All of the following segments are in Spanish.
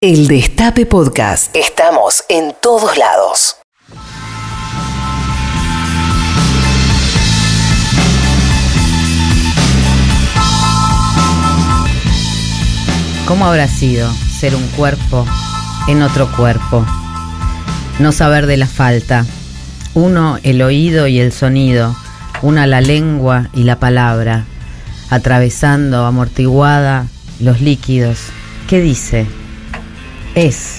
El Destape Podcast. Estamos en todos lados. ¿Cómo habrá sido ser un cuerpo en otro cuerpo? No saber de la falta. Uno el oído y el sonido, una la lengua y la palabra, atravesando amortiguada los líquidos. ¿Qué dice? Es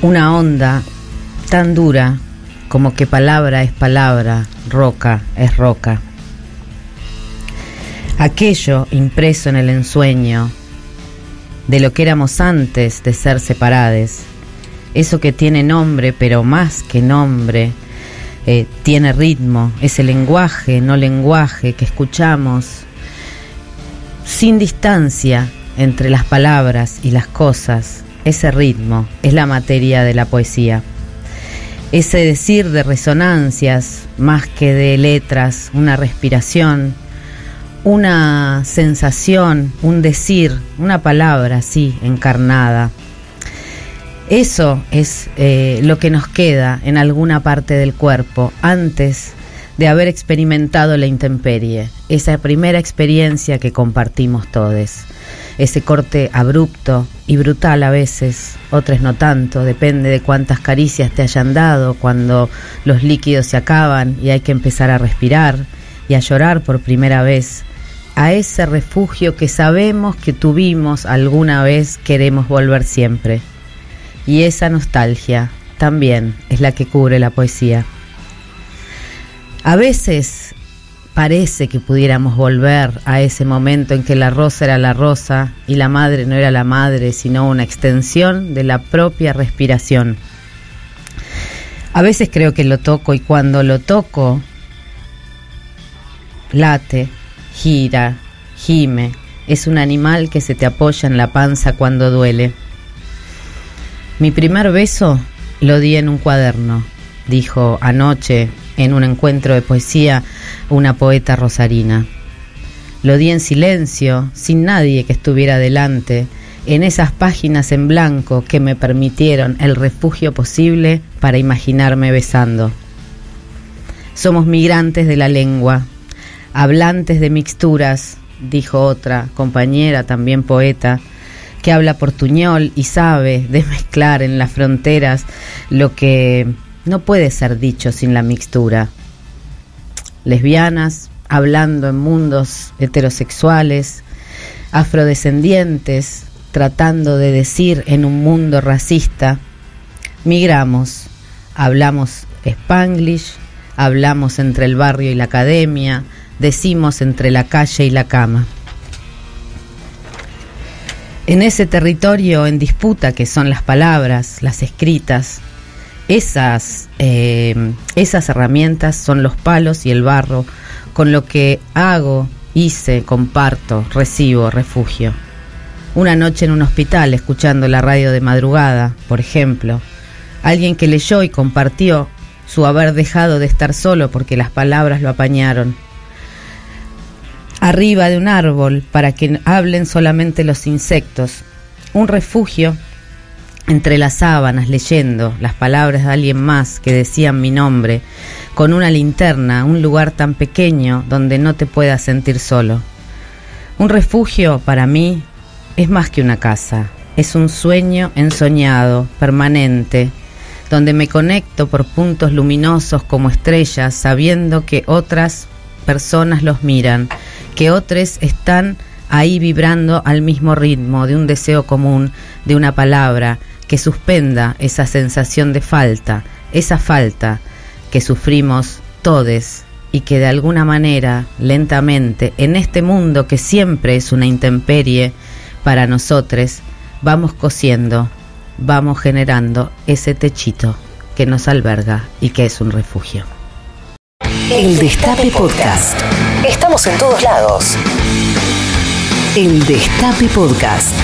una onda tan dura como que palabra es palabra, roca es roca. Aquello impreso en el ensueño de lo que éramos antes de ser separades, eso que tiene nombre, pero más que nombre, eh, tiene ritmo, ese lenguaje, no lenguaje que escuchamos sin distancia entre las palabras y las cosas, ese ritmo es la materia de la poesía. Ese decir de resonancias más que de letras, una respiración, una sensación, un decir, una palabra así encarnada. Eso es eh, lo que nos queda en alguna parte del cuerpo antes de haber experimentado la intemperie, esa primera experiencia que compartimos todos ese corte abrupto y brutal a veces, otras no tanto, depende de cuántas caricias te hayan dado, cuando los líquidos se acaban y hay que empezar a respirar y a llorar por primera vez, a ese refugio que sabemos que tuvimos alguna vez queremos volver siempre. Y esa nostalgia también es la que cubre la poesía. A veces parece que pudiéramos volver a ese momento en que la rosa era la rosa y la madre no era la madre, sino una extensión de la propia respiración. A veces creo que lo toco y cuando lo toco, late, gira, gime. Es un animal que se te apoya en la panza cuando duele. Mi primer beso lo di en un cuaderno, dijo anoche en un encuentro de poesía una poeta rosarina. Lo di en silencio, sin nadie que estuviera delante, en esas páginas en blanco que me permitieron el refugio posible para imaginarme besando. Somos migrantes de la lengua, hablantes de mixturas, dijo otra compañera, también poeta, que habla portuñol y sabe de mezclar en las fronteras lo que no puede ser dicho sin la mixtura. Lesbianas, hablando en mundos heterosexuales, afrodescendientes, tratando de decir en un mundo racista, migramos, hablamos spanglish, hablamos entre el barrio y la academia, decimos entre la calle y la cama. En ese territorio en disputa que son las palabras, las escritas, esas, eh, esas herramientas son los palos y el barro con lo que hago, hice, comparto, recibo, refugio. Una noche en un hospital escuchando la radio de madrugada, por ejemplo, alguien que leyó y compartió su haber dejado de estar solo porque las palabras lo apañaron. Arriba de un árbol para que hablen solamente los insectos. Un refugio entre las sábanas leyendo las palabras de alguien más que decían mi nombre, con una linterna, un lugar tan pequeño donde no te puedas sentir solo. Un refugio para mí es más que una casa, es un sueño ensoñado, permanente, donde me conecto por puntos luminosos como estrellas, sabiendo que otras personas los miran, que otros están ahí vibrando al mismo ritmo de un deseo común, de una palabra, que suspenda esa sensación de falta, esa falta que sufrimos todos y que de alguna manera, lentamente, en este mundo que siempre es una intemperie para nosotros, vamos cosiendo, vamos generando ese techito que nos alberga y que es un refugio. El Destape Podcast. Estamos en todos lados. El Destape Podcast.